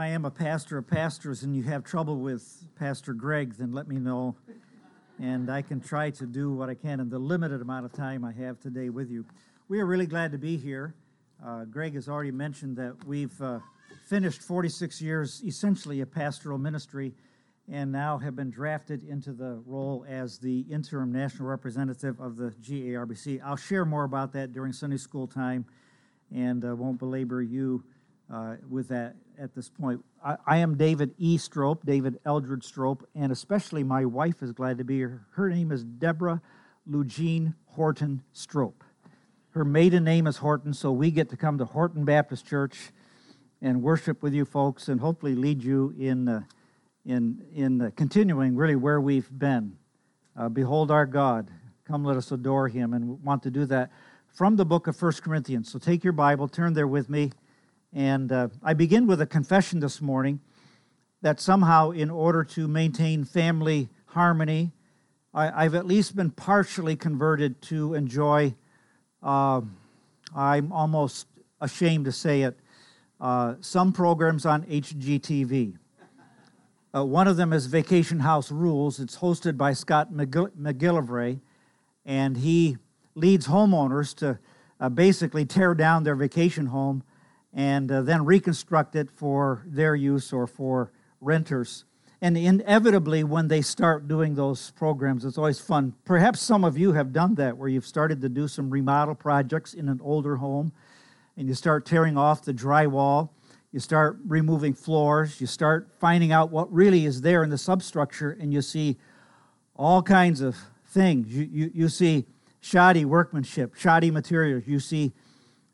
I am a pastor of pastors and you have trouble with Pastor Greg, then let me know. And I can try to do what I can in the limited amount of time I have today with you. We are really glad to be here. Uh, Greg has already mentioned that we've uh, finished 46 years essentially a pastoral ministry and now have been drafted into the role as the interim national representative of the GARBC. I'll share more about that during Sunday school time and uh, won't belabor you uh, with that at this point. I, I, am David E. Strope, David Eldred Strope, and especially my wife is glad to be here. Her name is Deborah Lugene Horton Strope. Her maiden name is Horton, so we get to come to Horton Baptist Church and worship with you folks and hopefully lead you in, uh, in, in uh, continuing really where we've been. Uh, Behold our God. Come, let us adore him, and want to do that from the book of First Corinthians. So take your Bible, turn there with me. And uh, I begin with a confession this morning that somehow, in order to maintain family harmony, I, have at least been partially converted to enjoy, uh, I'm almost ashamed to say it, uh, some programs on HGTV. Uh, one of them is Vacation House Rules. It's hosted by Scott McGillivray, and he leads homeowners to uh, basically tear down their vacation home and uh, then reconstruct it for their use or for renters. And inevitably, when they start doing those programs, it's always fun. Perhaps some of you have done that where you've started to do some remodel projects in an older home and you start tearing off the drywall, you start removing floors, you start finding out what really is there in the substructure, and you see all kinds of things. You, you, you see shoddy workmanship, shoddy materials, you see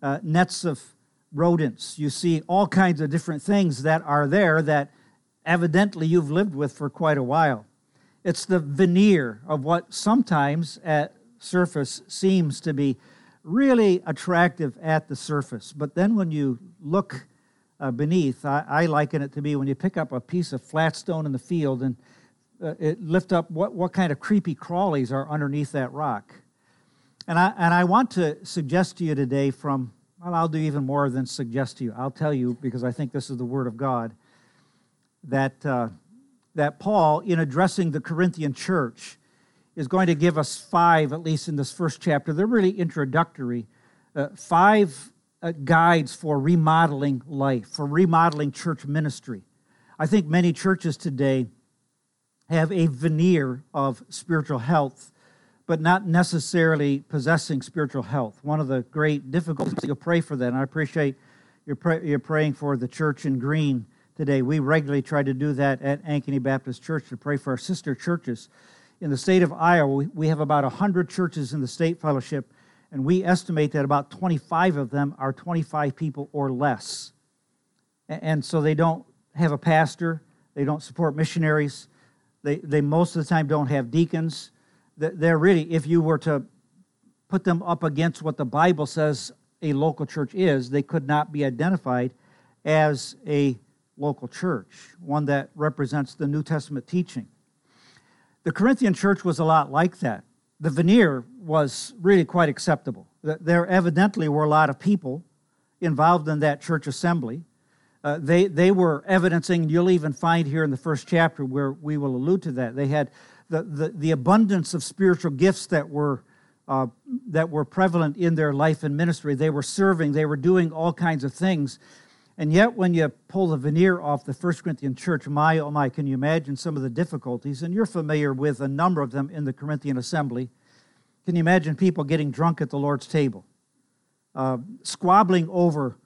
uh, nets of rodents. You see all kinds of different things that are there that evidently you've lived with for quite a while. It's the veneer of what sometimes at surface seems to be really attractive at the surface. But then when you look uh, beneath, I, I, liken it to be when you pick up a piece of flat stone in the field and uh, it lift up what, what kind of creepy crawlies are underneath that rock. And I, and I want to suggest to you today from well, I'll do even more than suggest to you. I'll tell you, because I think this is the Word of God, that, uh, that Paul, in addressing the Corinthian church, is going to give us five, at least in this first chapter. They're really introductory. Uh, five uh, guides for remodeling life, for remodeling church ministry. I think many churches today have a veneer of spiritual health but not necessarily possessing spiritual health. One of the great difficulties, you'll pray for that. And I appreciate you're, pray, you're praying for the church in Green today. We regularly try to do that at Ankeny Baptist Church to pray for our sister churches. In the state of Iowa, we have about 100 churches in the state fellowship, and we estimate that about 25 of them are 25 people or less. And so they don't have a pastor, they don't support missionaries, they, they most of the time don't have deacons they're really, if you were to put them up against what the Bible says a local church is, they could not be identified as a local church, one that represents the New Testament teaching. The Corinthian church was a lot like that. The veneer was really quite acceptable. There evidently were a lot of people involved in that church assembly. Uh, they, they were evidencing, you'll even find here in the first chapter where we will allude to that. They had the, the, the abundance of spiritual gifts that were, uh, that were prevalent in their life and ministry. They were serving, they were doing all kinds of things. And yet, when you pull the veneer off the First Corinthian church, my, oh my, can you imagine some of the difficulties? And you're familiar with a number of them in the Corinthian assembly. Can you imagine people getting drunk at the Lord's table, uh, squabbling over,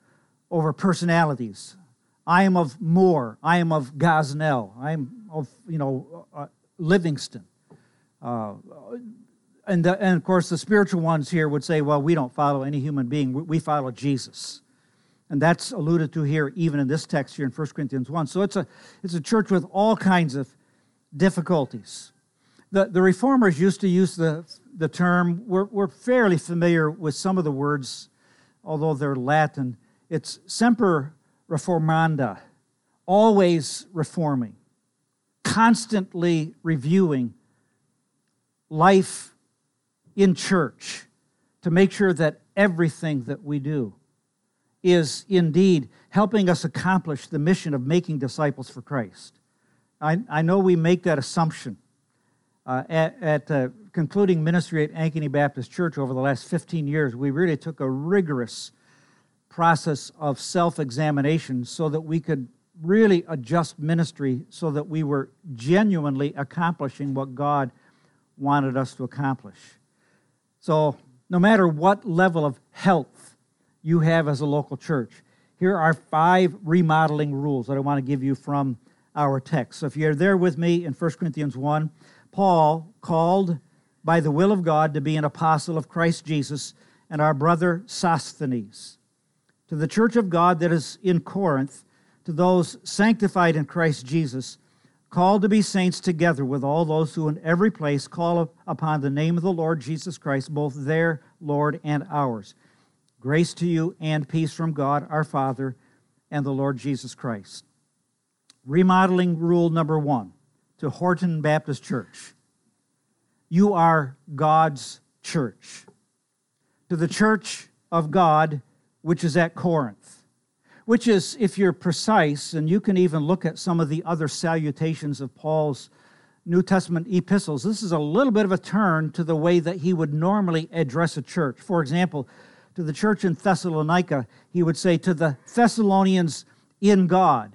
over personalities? I am of Moore. I am of Gosnell. I am of, you know, uh, Livingston. Uh, and, the, and of course, the spiritual ones here would say, well, we don't follow any human being, we follow Jesus. And that's alluded to here, even in this text here in 1 Corinthians 1. So it's a, it's a church with all kinds of difficulties. The, the reformers used to use the, the term, we're, we're fairly familiar with some of the words, although they're Latin. It's semper reformanda, always reforming constantly reviewing life in church to make sure that everything that we do is indeed helping us accomplish the mission of making disciples for Christ. I, I know we make that assumption. Uh, at, at uh, concluding ministry at Ankeny Baptist Church over the last 15 years, we really took a rigorous process of self examination so that we could really adjust ministry so that we were genuinely accomplishing what God wanted us to accomplish. So, no matter what level of health you have as a local church, here are five remodeling rules that I want to give you from our text. So, if you're there with me in 1 Corinthians 1, Paul, called by the will of God to be an apostle of Christ Jesus, and our brother Sosthenes, to the church of God that is in Corinth, to those sanctified in Christ Jesus, called to be saints together with all those who in every place call upon the name of the Lord Jesus Christ, both their Lord and ours. Grace to you and peace from God our Father and the Lord Jesus Christ. Remodeling rule number one to Horton Baptist Church. You are God's church. To the church of God, which is at Corinth which is, if you're precise, and you can even look at some of the other salutations of Paul's New Testament epistles, this is a little bit of a turn to the way that he would normally address a church. For example, to the church in Thessalonica, he would say, To the Thessalonians in God.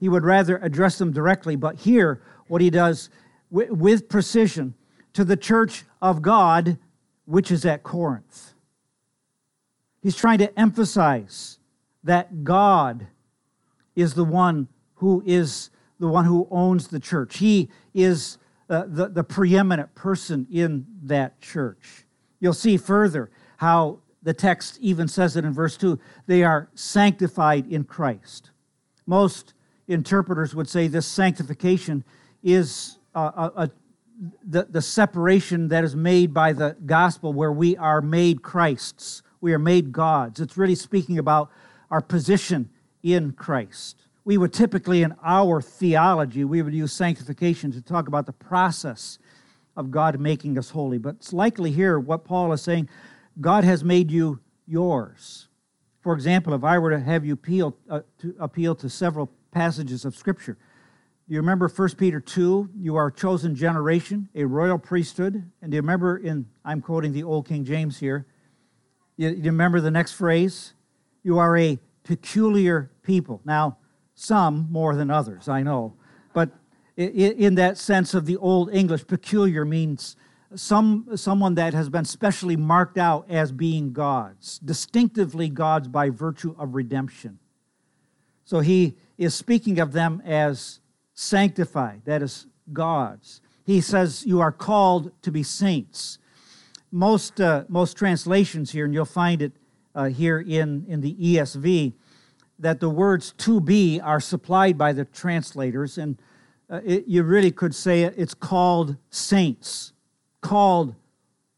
He would rather address them directly, but here, what he does with precision, to the church of God, which is at Corinth. He's trying to emphasize that God is the one who is the one who owns the church. He is uh, the, the preeminent person in that church. You'll see further how the text even says it in verse 2 they are sanctified in Christ. Most interpreters would say this sanctification is a, a, a, the, the separation that is made by the gospel, where we are made Christ's, we are made God's. It's really speaking about our position in Christ. We would typically, in our theology, we would use sanctification to talk about the process of God making us holy. But it's likely here what Paul is saying God has made you yours. For example, if I were to have you appeal, uh, to appeal to several passages of Scripture, you remember 1 Peter 2, you are a chosen generation, a royal priesthood. And do you remember in, I'm quoting the Old King James here, you, you remember the next phrase? You are a peculiar people. Now, some more than others, I know. But in that sense of the Old English, peculiar means some, someone that has been specially marked out as being God's, distinctively God's by virtue of redemption. So he is speaking of them as sanctified, that is, God's. He says, You are called to be saints. Most, uh, most translations here, and you'll find it uh, here in, in the ESV that the words to be are supplied by the translators, and uh, it, you really could say it, it's called saints, called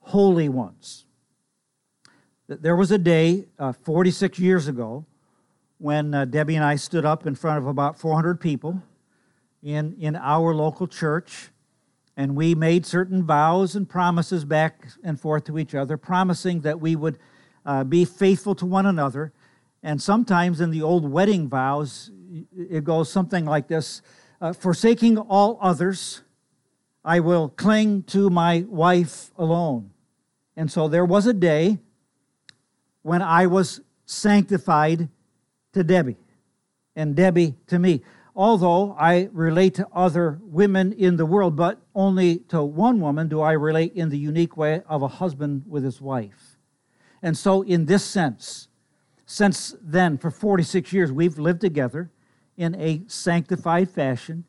holy ones. There was a day uh, 46 years ago when uh, Debbie and I stood up in front of about 400 people in, in our local church, and we made certain vows and promises back and forth to each other, promising that we would uh, be faithful to one another. And sometimes in the old wedding vows, it goes something like this uh, Forsaking all others, I will cling to my wife alone. And so there was a day when I was sanctified to Debbie, and Debbie to me. Although I relate to other women in the world, but only to one woman do I relate in the unique way of a husband with his wife. And so, in this sense, since then, for 46 years, we've lived together in a sanctified fashion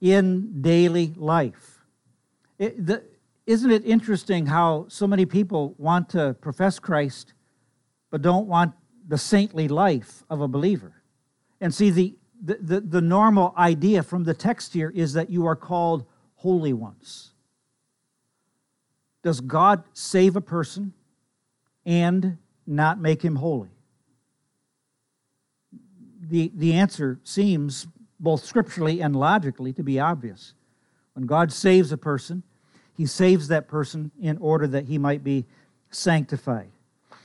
in daily life. It, the, isn't it interesting how so many people want to profess Christ but don't want the saintly life of a believer? And see, the, the, the, the normal idea from the text here is that you are called holy ones. Does God save a person and not make him holy? The, the answer seems both scripturally and logically to be obvious. When God saves a person, he saves that person in order that he might be sanctified.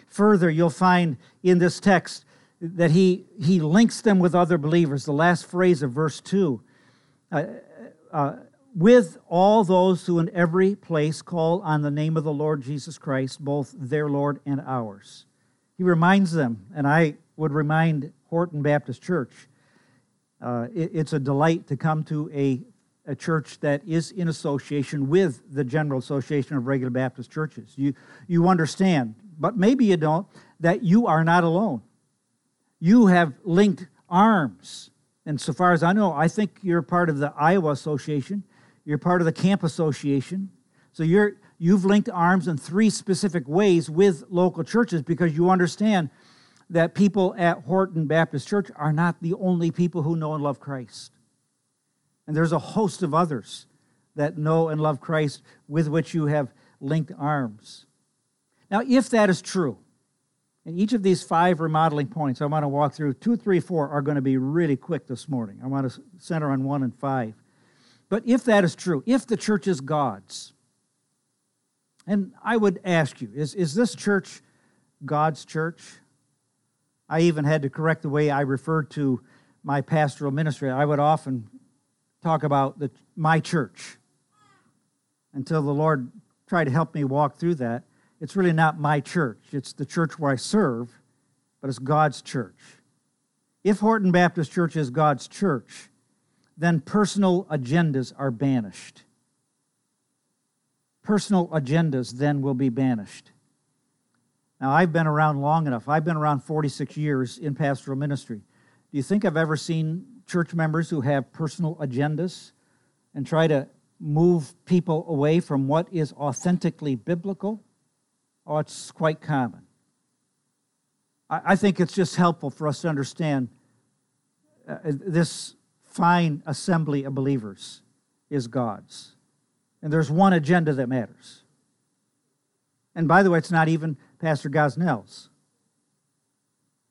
further, you'll find in this text that he, he links them with other believers. The last phrase of verse 2 uh, uh, with all those who in every place call on the name of the Lord Jesus Christ, both their Lord and ours. He reminds them, and I would remind Horton Baptist Church, uh, it, it's a delight to come to a, a church that is in association with the General Association of Regular Baptist Churches. You, you understand, but maybe you don't, that you are not alone. You have linked arms. And so far as I know, I think you're part of the Iowa Association. You're part of the Camp Association. So you're, you've linked arms in three specific ways with local churches because you understand that people at Horton Baptist Church are not the only people who know and love Christ. And there's a host of others that know and love Christ with which you have linked arms. Now, if that is true, and each of these five remodeling points I want to walk through, two, three, four are going to be really quick this morning. I want to center on one and five. But if that is true, if the church is God's, and I would ask you, is, is this church God's church? I even had to correct the way I referred to my pastoral ministry. I would often talk about the, my church until the Lord tried to help me walk through that. It's really not my church, it's the church where I serve, but it's God's church. If Horton Baptist Church is God's church, then personal agendas are banished. Personal agendas then will be banished. Now, I've been around long enough. I've been around 46 years in pastoral ministry. Do you think I've ever seen church members who have personal agendas and try to move people away from what is authentically biblical? Oh, it's quite common. I, think it's just helpful for us to understand uh, this fine assembly of believers is God's. And there's one agenda that matters. And by the way, it's not even Pastor Gosnell's.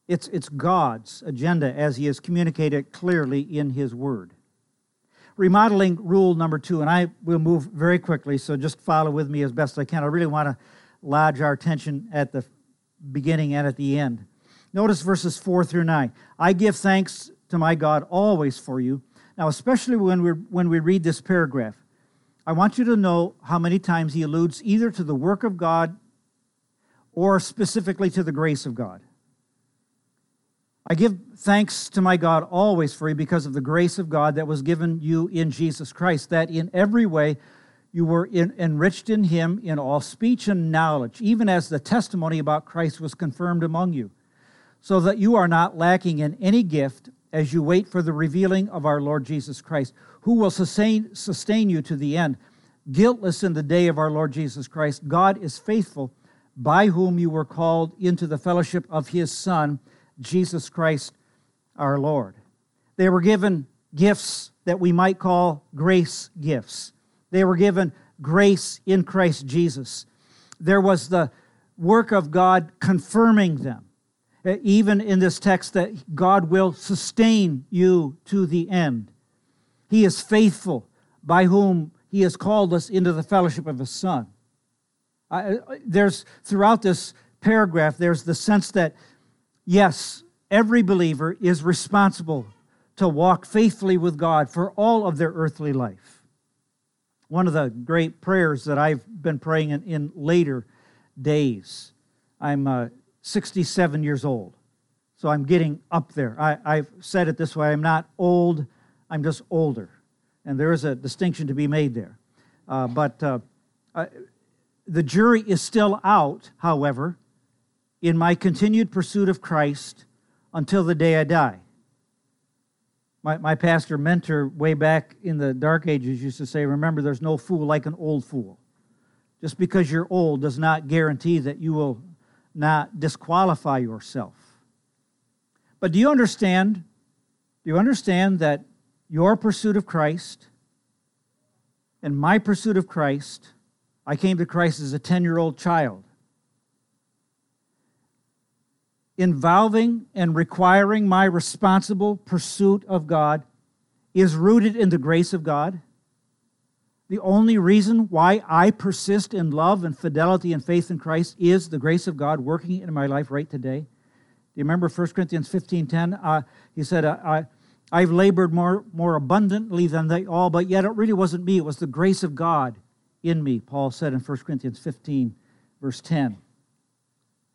It's, it's God's agenda as he has communicated clearly in his word. Remodeling rule number two, and I will move very quickly, so just follow with me as best I can. I really want to lodge our attention at the beginning and at the end. Notice verses 4 through 9. I give thanks to my God always for you. Now, especially when we when we read this paragraph, I want you to know how many times he alludes either to the work of God or specifically to the grace of God. I give thanks to my God always for you because of the grace of God that was given you in Jesus Christ, that in every way you were in, enriched in him in all speech and knowledge, even as the testimony about Christ was confirmed among you, so that you are not lacking in any gift as you wait for the revealing of our Lord Jesus Christ, who will sustain, sustain you to the end, guiltless in the day of our Lord Jesus Christ. God is faithful, by whom you were called into the fellowship of his Son, Jesus Christ our Lord. They were given gifts that we might call grace gifts. They were given grace in Christ Jesus. There was the work of God confirming them. Uh, even in this text, that God will sustain you to the end. He is faithful, by whom He has called us into the fellowship of His Son. Uh, there's throughout this paragraph, there's the sense that yes, every believer is responsible to walk faithfully with God for all of their earthly life. One of the great prayers that I've been praying in, in later days. I'm uh, 67 years old. So I'm getting up there. I, have said it this way I'm not old, I'm just older. And there is a distinction to be made there. Uh, but uh, uh, the jury is still out, however, in my continued pursuit of Christ until the day I die. My, my pastor mentor, way back in the dark ages, used to say, Remember, there's no fool like an old fool. Just because you're old does not guarantee that you will not disqualify yourself. But do you understand? Do you understand that your pursuit of Christ and my pursuit of Christ, I came to Christ as a 10 year old child, involving and requiring my responsible pursuit of God is rooted in the grace of God. The only reason why I persist in love and fidelity and faith in Christ is the grace of God working in my life right today. Do you remember 1 Corinthians 15.10? Uh, he said, uh, I, I've labored more, more abundantly than they all, but yet it really wasn't me. It was the grace of God in me, Paul said in 1 Corinthians 15, verse 10.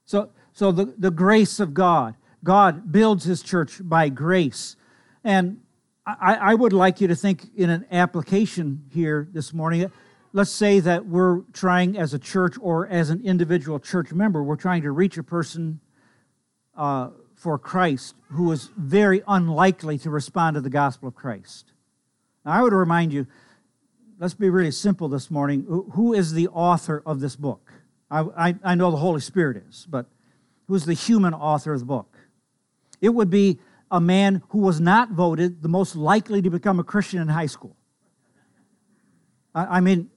So, so the, the grace of God. God builds his church by grace. And I, I would like you to think in an application here this morning. Let's say that we're trying as a church or as an individual church member, we're trying to reach a person uh, for Christ who is very unlikely to respond to the gospel of Christ. Now, I would remind you, let's be really simple this morning. Who is the author of this book? I, I, I know the Holy Spirit is, but who's the human author of the book? It would be a man who was not voted the most likely to become a Christian in high school. I, mean,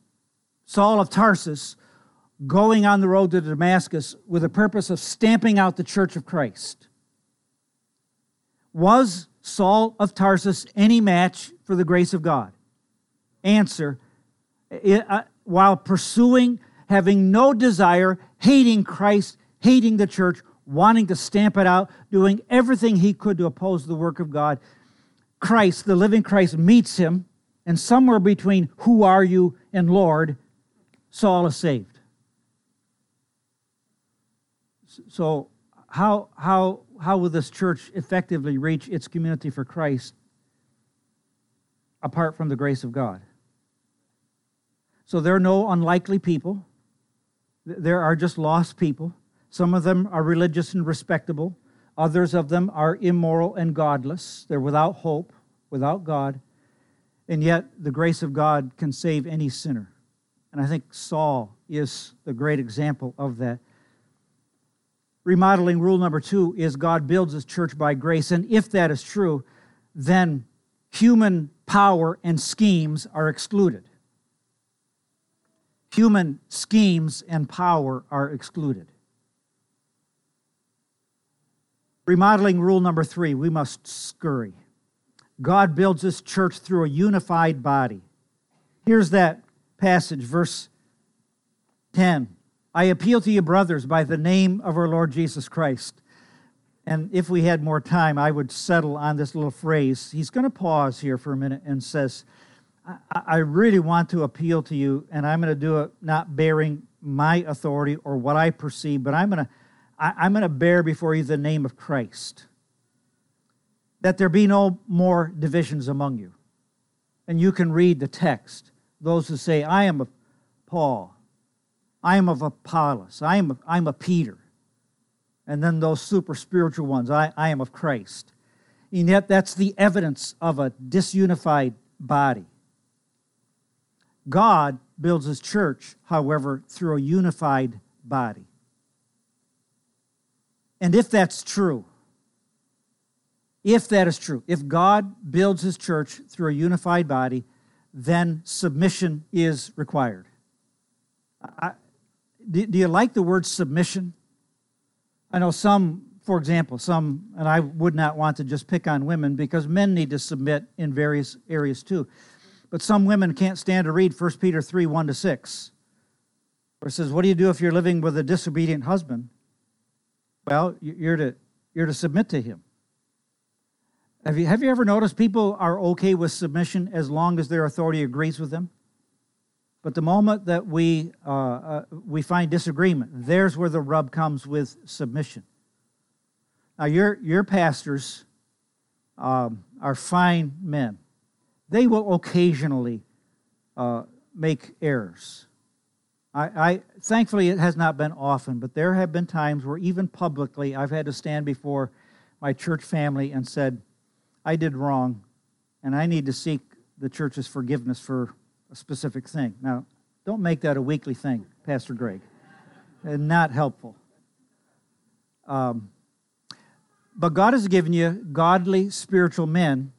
Saul of Tarsus going on the road to Damascus with the purpose of stamping out the church of Christ. Was Saul of Tarsus any match for the grace of God? Answer it, uh, while pursuing, having no desire, hating Christ, hating the church, wanting to stamp it out, doing everything he could to oppose the work of God. Christ, the living Christ, meets him, and somewhere between who are you and Lord, Saul is saved. So, how, how, how will this church effectively reach its community for Christ apart from the grace of God? So, there are no unlikely people, there are just lost people. Some of them are religious and respectable. Others of them are immoral and godless. They're without hope, without God. And yet, the grace of God can save any sinner. And I think Saul is the great example of that. Remodeling rule number two is God builds his church by grace. And if that is true, then human power and schemes are excluded. Human schemes and power are excluded. Remodeling rule number three we must scurry. God builds this church through a unified body. Here's that passage, verse 10. I appeal to you, brothers, by the name of our Lord Jesus Christ. And if we had more time, I would settle on this little phrase. He's going to pause here for a minute and says, I really want to appeal to you, and I'm going to do it not bearing my authority or what I perceive, but I'm going to I, am going to bear before you the name of Christ, that there be no more divisions among you. And you can read the text. Those who say, I am of Paul, I am of Apollos, I am of, I'm a Peter. And then those super spiritual ones, I, I am of Christ. And yet, that's the evidence of a disunified body. God builds his church, however, through a unified body. And if that's true, if that is true, if God builds his church through a unified body, then submission is required. I, do, do, you like the word submission? I know some, for example, some, and I would not want to just pick on women because men need to submit in various areas too. But some women can't stand to read 1 Peter 3 1 to 6, where it says, What do you do if you're living with a disobedient husband? Well, you're to, you're to submit to him. Have you, have you ever noticed people are okay with submission as long as their authority agrees with them? But the moment that we, uh, uh, we find disagreement, there's where the rub comes with submission. Now, your, your pastors um, are fine men. They will occasionally uh, make errors. I, I, thankfully it has not been often, but there have been times where even publicly I've had to stand before my church family and said, I did wrong, and I need to seek the church's forgiveness for a specific thing. Now, don't make that a weekly thing, Pastor Greg. and not helpful. Um, but God has given you godly spiritual men,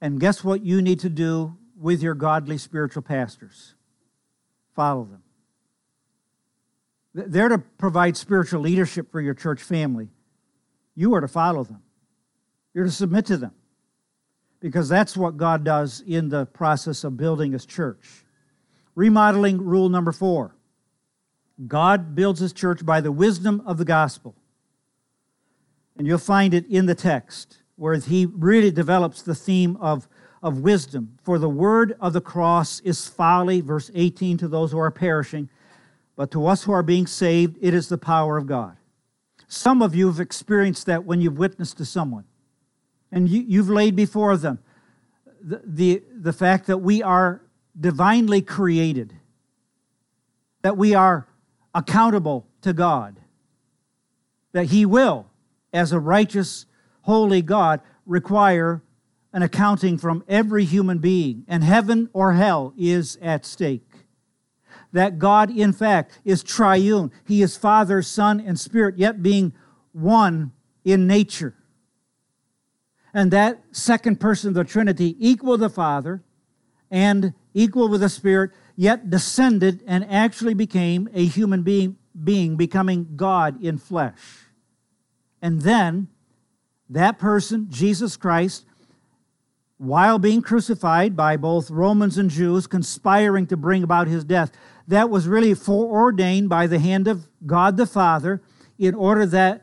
and guess what you need to do with your godly spiritual pastors? Follow them. They're to provide spiritual leadership for your church family. You are to follow them. You're to submit to them because that's what God does in the process of building his church. Remodeling rule number four God builds his church by the wisdom of the gospel. And you'll find it in the text where he really develops the theme of, of wisdom. For the word of the cross is folly, verse 18, to those who are perishing, but to us who are being saved, it is the power of God. Some of you have experienced that when you've witnessed to someone and you, have laid before them the, the, the fact that we are divinely created, that we are accountable to God, that He will, as a righteous, holy God, require an accounting from every human being, and heaven or hell is at stake. That God, in fact, is triune. He is Father, Son, and Spirit, yet being one in nature. And that second person of the Trinity, equal the Father and equal with the Spirit, yet descended and actually became a human being, being becoming God in flesh. And then that person, Jesus Christ, while being crucified by both Romans and Jews, conspiring to bring about his death, that was really foreordained by the hand of God the Father in order that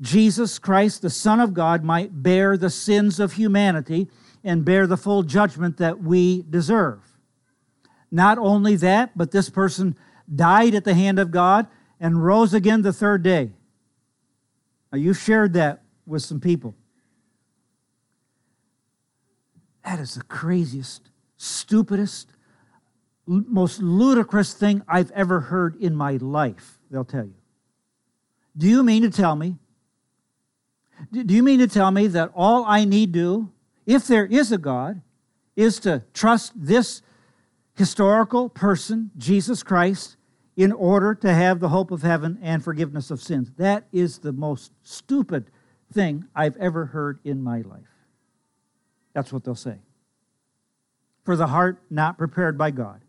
Jesus Christ, the Son of God, might bear the sins of humanity and bear the full judgment that we deserve. Not only that, but this person died at the hand of God and rose again the third day. Now, you shared that with some people. That is the craziest, stupidest, most ludicrous thing I've ever heard in my life, they'll tell you. Do you mean to tell me? Do you mean to tell me that all I need do, if there is a God, is to trust this historical person, Jesus Christ, in order to have the hope of heaven and forgiveness of sins. That is the most stupid thing I've ever heard in my life. That's what they'll say. For the heart not prepared by God.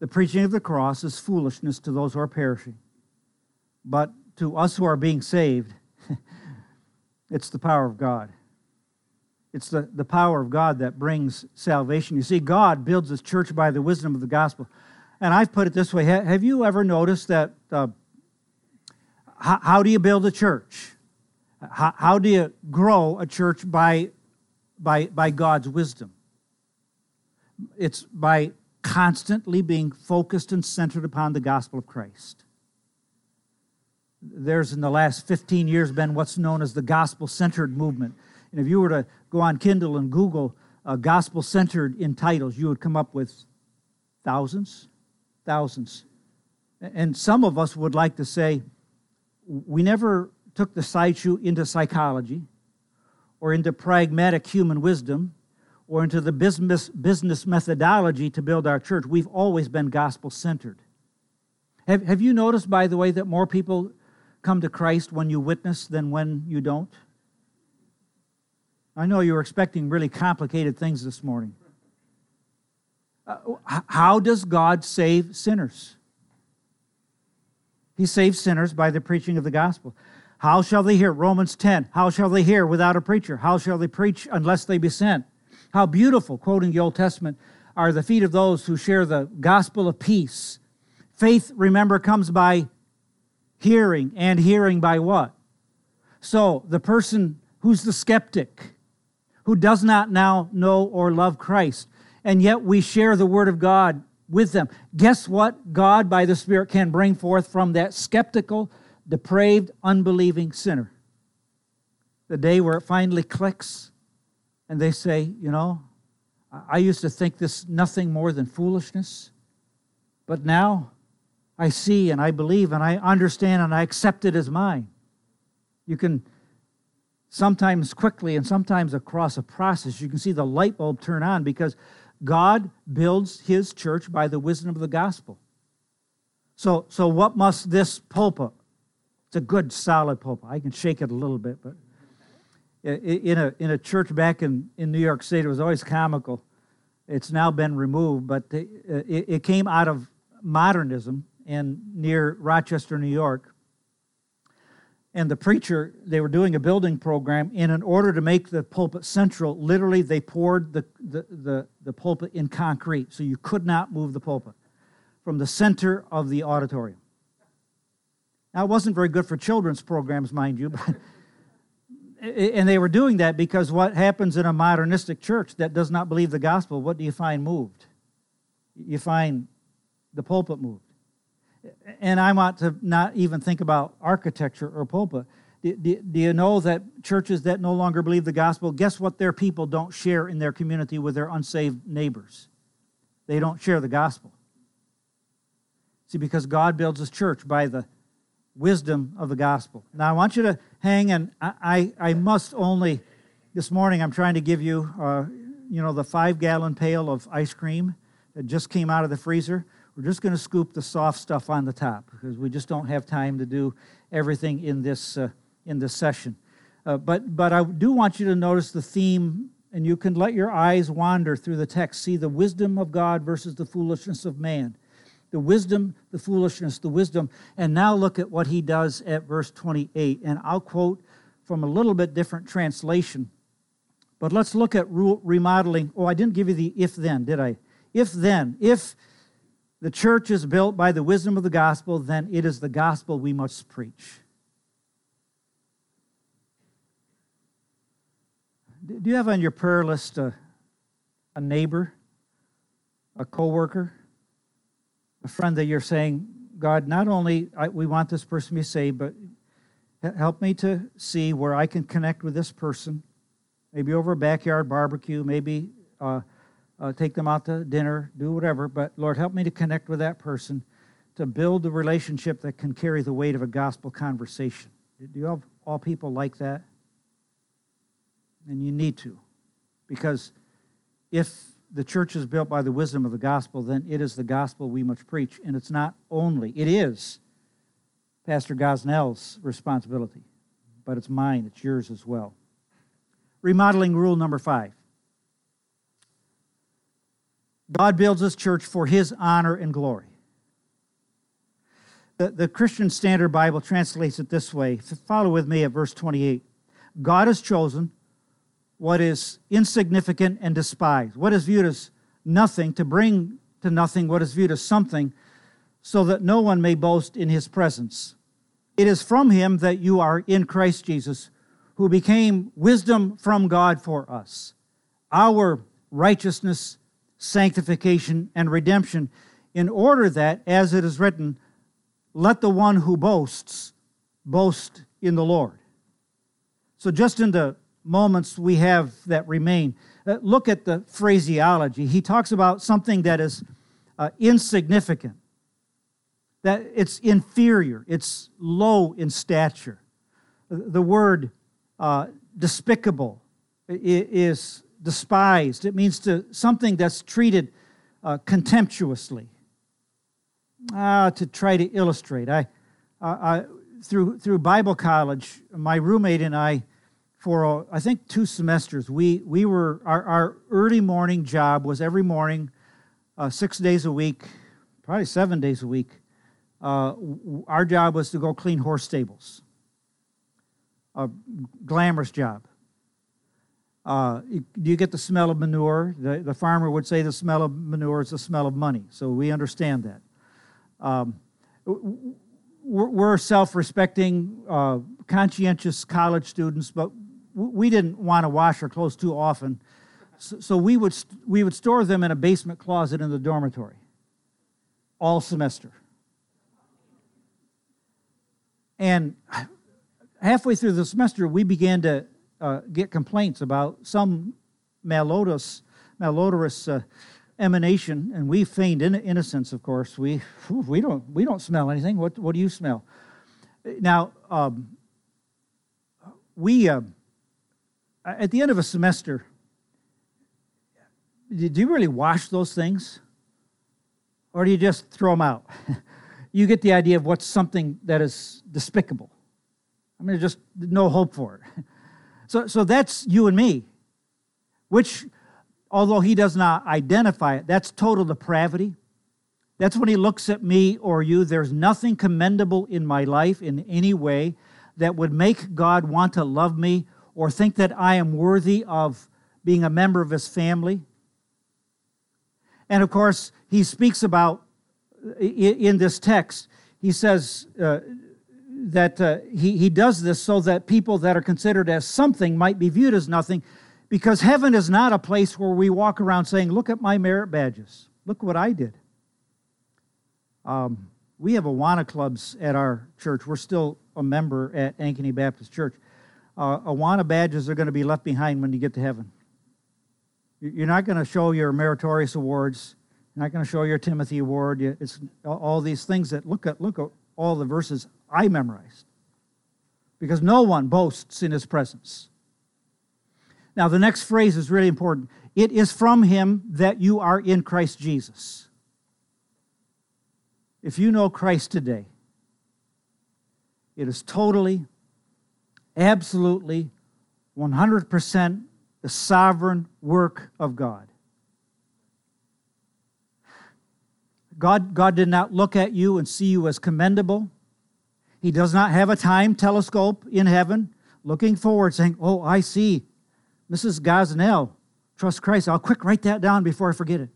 The preaching of the cross is foolishness to those who are perishing. But to us who are being saved, it's the power of God. It's the, the power of God that brings salvation. You see, God builds his church by the wisdom of the gospel. And I've put it this way Have you ever noticed that? Uh, how, how, do you build a church? How, how do you grow a church by, by, by God's wisdom? It's by constantly being focused and centered upon the gospel of Christ. There's in the last 15 years been what's known as the gospel centered movement. And if you were to go on Kindle and Google uh, gospel centered in titles, you would come up with thousands, thousands. And some of us would like to say, we never took the side shoe into psychology or into pragmatic human wisdom or into the business, business methodology to build our church. We've always been gospel centered. Have, have you noticed, by the way, that more people come to Christ when you witness than when you don't? I know you were expecting really complicated things this morning. Uh, how does God save sinners? He saves sinners by the preaching of the gospel. How shall they hear? Romans 10. How shall they hear without a preacher? How shall they preach unless they be sent? How beautiful, quoting the Old Testament, are the feet of those who share the gospel of peace. Faith, remember, comes by hearing, and hearing by what? So the person who's the skeptic, who does not now know or love Christ, and yet we share the Word of God with them. Guess what God, by the Spirit, can bring forth from that skeptical, depraved, unbelieving sinner? The day where it finally clicks and they say, You know, I used to think this nothing more than foolishness, but now I see and I believe and I understand and I accept it as mine. You can sometimes quickly and sometimes across a process, you can see the light bulb turn on because God builds his church by the wisdom of the gospel. So, so what must this pulpit? It's a good, solid pulpit. I can shake it a little bit, but in a, in a church back in, in New York State, it was always comical. It's now been removed, but uh, it, it came out of modernism and near Rochester, New York and the preacher, they were doing a building program, and in order to make the pulpit central, literally they poured the, the, the, the pulpit in concrete, so you could not move the pulpit from the center of the auditorium. Now, it wasn't very good for children's programs, mind you, but and they were doing that because what happens in a modernistic church that does not believe the gospel, what do you find moved? You find the pulpit moved. And I want to not even think about architecture or pulpit. Do, you know that churches that no longer believe the gospel, guess what their people don't share in their community with their unsaved neighbors? They don't share the gospel. See, because God builds his church by the wisdom of the gospel. Now, I want you to hang, and I, I, I must only, this morning, I'm trying to give you, uh, you know, the five gallon pail of ice cream that just came out of the freezer. We're just going to scoop the soft stuff on the top because we just don't have time to do everything in this, uh, in this session. Uh, but, but I do want you to notice the theme, and you can let your eyes wander through the text, see the wisdom of God versus the foolishness of man the wisdom, the foolishness, the wisdom. And now look at what he does at verse 28. And I'll quote from a little bit different translation. But let's look at remodeling. Oh, I didn't give you the if then, did I? If then, if the church is built by the wisdom of the gospel, then it is the gospel we must preach. Do you have on your prayer list a, a neighbor, a coworker, a friend that you're saying, God, not only I, we want this person to be saved, but help me to see where I can connect with this person, maybe over a backyard barbecue, maybe uh, uh, take them out to dinner, do whatever. But Lord, help me to connect with that person to build a relationship that can carry the weight of a gospel conversation. Do you have all people like that? And you need to. Because if the church is built by the wisdom of the gospel, then it is the gospel we must preach. And it's not only, it is Pastor Gosnell's responsibility, but it's mine, it's yours as well. Remodeling rule number five God builds his church for his honor and glory. The, the Christian Standard Bible translates it this way. Follow with me at verse 28. God has chosen what is insignificant and despised, what is viewed as nothing, to bring to nothing what is viewed as something, so that no one may boast in his presence. It is from him that you are in Christ Jesus, who became wisdom from God for us, our righteousness, sanctification, and redemption, in order that, as it is written, let the one who boasts boast in the Lord. So, just in the moments we have that remain. Uh, look at the phraseology. He talks about something that is uh, insignificant, that it's inferior, it's low in stature. The word uh, despicable is despised. It means to something that's treated uh, contemptuously. Ah, to try to illustrate, I, I, through through Bible college, my roommate and I for I think two semesters. We we were our, our early morning job was every morning, uh, six days a week, probably seven days a week. Uh, our job was to go clean horse stables. A glamorous job. Uh, you get the smell of manure. The, the farmer would say the smell of manure is the smell of money. So we understand that. Um, we're, we're self-respecting, uh, conscientious college students, but we didn't want to wash our clothes too often, so, we would we would store them in a basement closet in the dormitory all semester. And halfway through the semester, we began to uh, get complaints about some malodorous, malodorous uh, emanation, and we feigned in- innocence. Of course, we we don't we don't smell anything. What what do you smell? Now, um, we. Uh, at the end of a semester, do you really wash those things? Or do you just throw them out? you get the idea of what's something that is despicable. I mean, just no hope for it. So, so that's you and me, which, although he does not identify it, that's total depravity. That's when he looks at me or you. There's nothing commendable in my life in any way that would make God want to love me or think that I am worthy of being a member of his family. And of course, he speaks about in this text, he says uh, that uh, he, he does this so that people that are considered as something might be viewed as nothing, because heaven is not a place where we walk around saying, Look at my merit badges. Look what I did. Um, we have Awana clubs at our church. We're still a member at Ankeny Baptist Church. Uh, Awana badges are going to be left behind when you get to heaven. You're not going to show your meritorious awards. You're not going to show your Timothy award. It's all these things that look at look at all the verses I memorized. Because no one boasts in his presence. Now, the next phrase is really important. It is from him that you are in Christ Jesus. If you know Christ today, it is totally, absolutely, 100% the sovereign work of God. God, God did not look at you and see you as commendable. He does not have a time telescope in heaven looking forward saying, Oh, I see Mrs. Gosnell, trust Christ. I'll quick write that down before I forget it.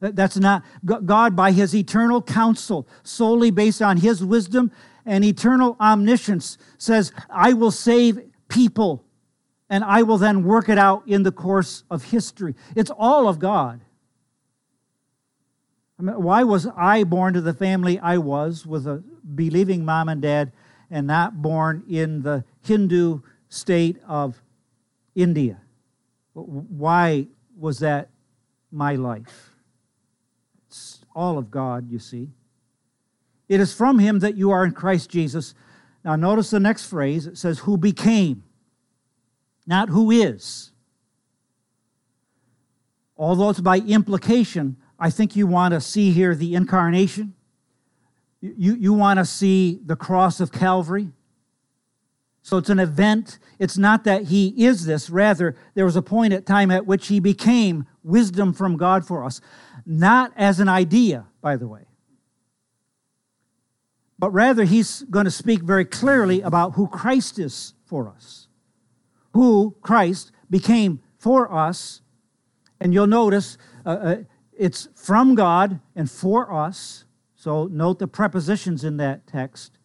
That's not God by his eternal counsel, solely based on his wisdom and eternal omniscience, says, I will save people and I will then work it out in the course of history. It's all of God. I mean, why was I born to the family I was with a believing mom and dad and not born in the Hindu state of India? Why was that my life? It's all of God, you see. It is from him that you are in Christ Jesus. Now, notice the next phrase. It says, who became, not who is. Although it's by implication, I think you want to see here the incarnation. You, you want to see the cross of Calvary. So it's an event. It's not that he is this. Rather, there was a point at time at which he became wisdom from God for us. Not as an idea, by the way. But rather, he's going to speak very clearly about who Christ is for us. Who Christ became for us. And you'll notice uh, uh, it's from God and for us. So note the prepositions in that text.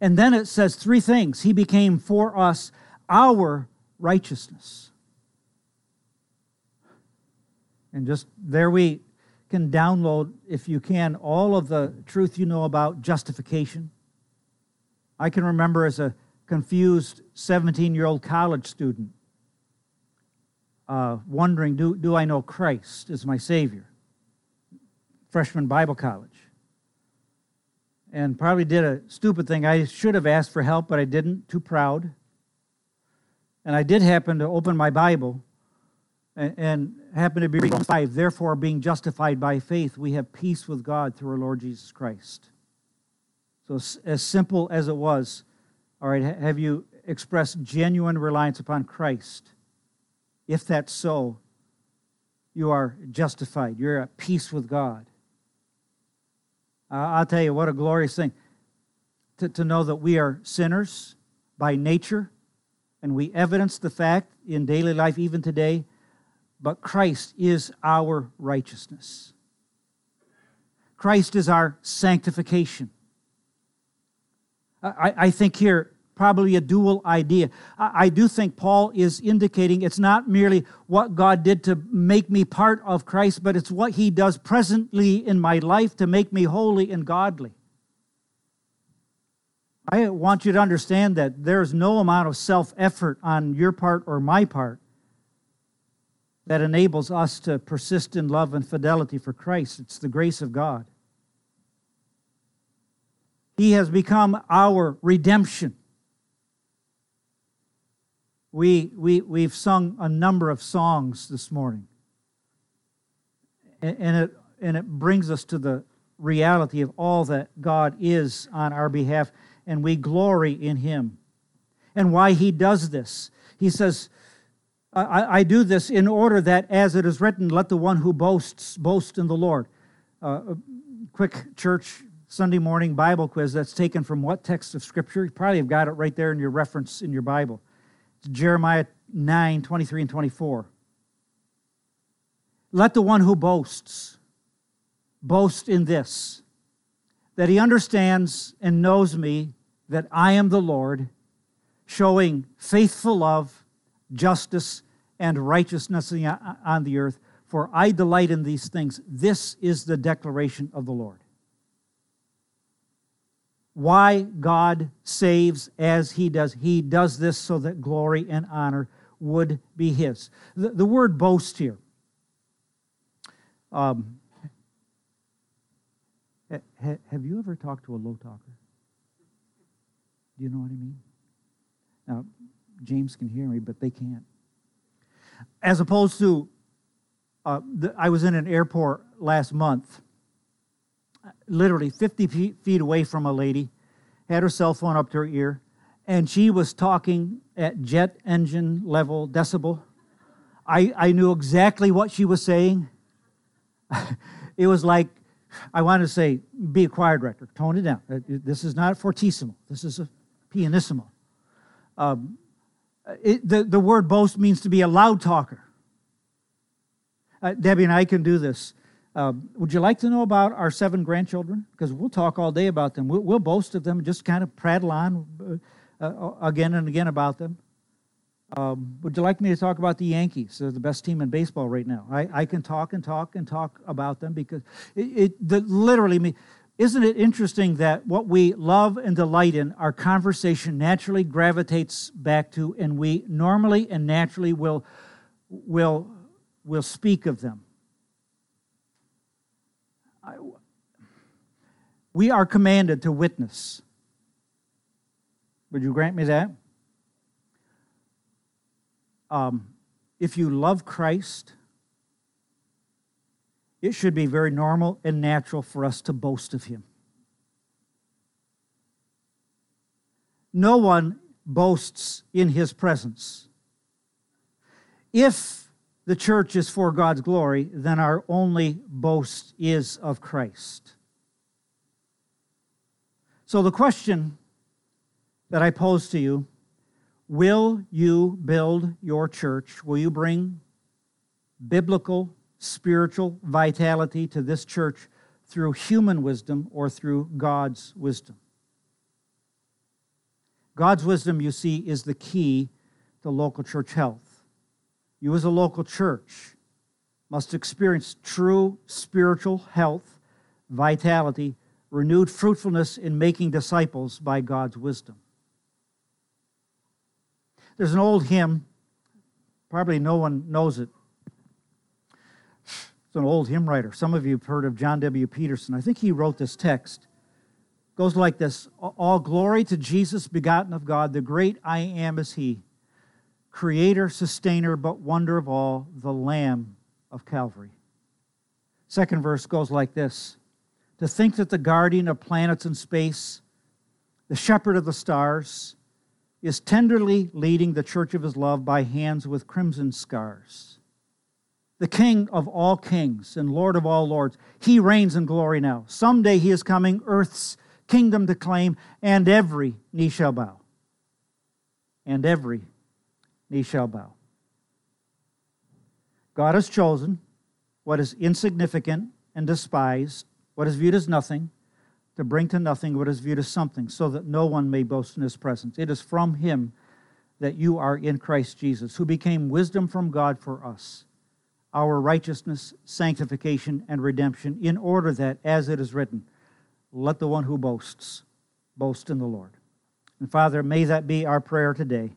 And then it says three things He became for us our righteousness. And just there we can download, if you can, all of the truth you know about justification. I can remember as a confused 17 year old college student uh, wondering do, do I know Christ as my Savior? Freshman Bible college and probably did a stupid thing. I should have asked for help, but I didn't, too proud. And I did happen to open my Bible and, and happen to be reading 5. Therefore, being justified by faith, we have peace with God through our Lord Jesus Christ. So, as simple as it was, all right, have you expressed genuine reliance upon Christ? If that's so, you are justified. You're at peace with God. I'll tell you what a glorious thing to, to know that we are sinners by nature, and we evidence the fact in daily life even today, but Christ is our righteousness. Christ is our sanctification. I, I think here probably a dual idea. I, I do think Paul is indicating it's not merely what God did to make me part of Christ, but it's what he does presently in my life to make me holy and godly. I want you to understand that there's no amount of self effort on your part or my part that enables us to persist in love and fidelity for Christ. It's the grace of God. He has become our redemption. We, we, we've sung a number of songs this morning. And it, and it brings us to the reality of all that God is on our behalf, and we glory in Him. And why He does this. He says, I, I do this in order that, as it is written, let the one who boasts boast in the Lord. Uh, quick church Sunday morning Bible quiz that's taken from what text of Scripture? You probably have got it right there in your reference in your Bible. It's Jeremiah 9 23 and 24. Let the one who boasts boast in this that he understands and knows me, that I am the Lord, showing faithful love, justice, and righteousness on the earth. For I delight in these things. This is the declaration of the Lord. Why God saves as He does. He does this so that glory and honor would be His. The, the word boast here. Um, have you ever talked to a low talker? Do you know what I mean? Now, James can hear me, but they can't. As opposed to, uh, the, I was in an airport last month, literally 50 feet away from a lady, had her cell phone up to her ear, and she was talking at jet engine level decibel. I, I knew exactly what she was saying. it was like I want to say, be a choir director. Tone it down. Uh, this is not fortissimo. This is a pianissimo. Um, it, the, the word boast means to be a loud talker. Uh, Debbie and I can do this. Um, would you like to know about our seven grandchildren? Because we'll talk all day about them. We'll, we'll boast of them, just kind of prattle on uh, uh, again and again about them. Um, would you like me to talk about the Yankees? They're the best team in baseball right now. I, I can talk and talk and talk about them because it, it the, literally me. Isn't it interesting that what we love and delight in, our conversation naturally gravitates back to, and we normally and naturally will will will speak of them. I, we are commanded to witness. Would you grant me that? um, if you love Christ, it should be very normal and natural for us to boast of Him. No one boasts in His presence. If the church is for God's glory, then our only boast is of Christ. So the question that I pose to you Will you build your church? Will you bring biblical, spiritual vitality to this church through human wisdom or through God's wisdom? God's wisdom, you see, is the key to local church health. You, as a local church, must experience true spiritual health, vitality, renewed fruitfulness in making disciples by God's wisdom. There's an old hymn, probably no one knows it. An old hymn writer. Some of you have heard of John W. Peterson. I think he wrote this text. It goes like this All glory to Jesus, begotten of God, the great I am is He, creator, sustainer, but wonder of all, the Lamb of Calvary. Second verse goes like this To think that the guardian of planets and space, the shepherd of the stars, is tenderly leading the church of his love by hands with crimson scars. The King of all kings and Lord of all lords, he reigns in glory now. Someday he is coming, earth's kingdom to claim, and every knee shall bow. And every knee shall bow. God has chosen what is insignificant and despised, what is viewed as nothing, to bring to nothing what is viewed as something, so that no one may boast in his presence. It is from him that you are in Christ Jesus, who became wisdom from God for us, our righteousness, sanctification, and redemption, in order that, as it is written, let the one who boasts boast in the Lord. And Father, may that be our prayer today.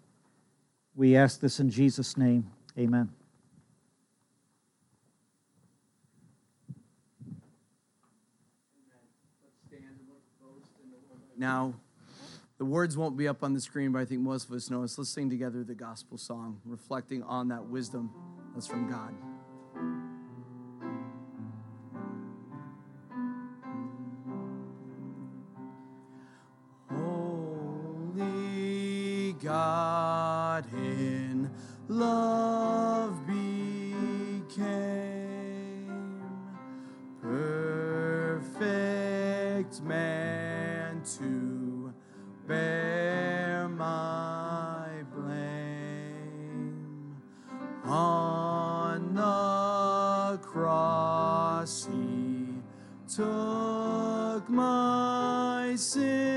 We ask this in Jesus' name. Amen. Now, the words won't be up on the screen, but I think most of us know us. Let's sing together the gospel song, reflecting on that wisdom that's from God. God in love became perfect man to bear my blame. On the cross he took my sin.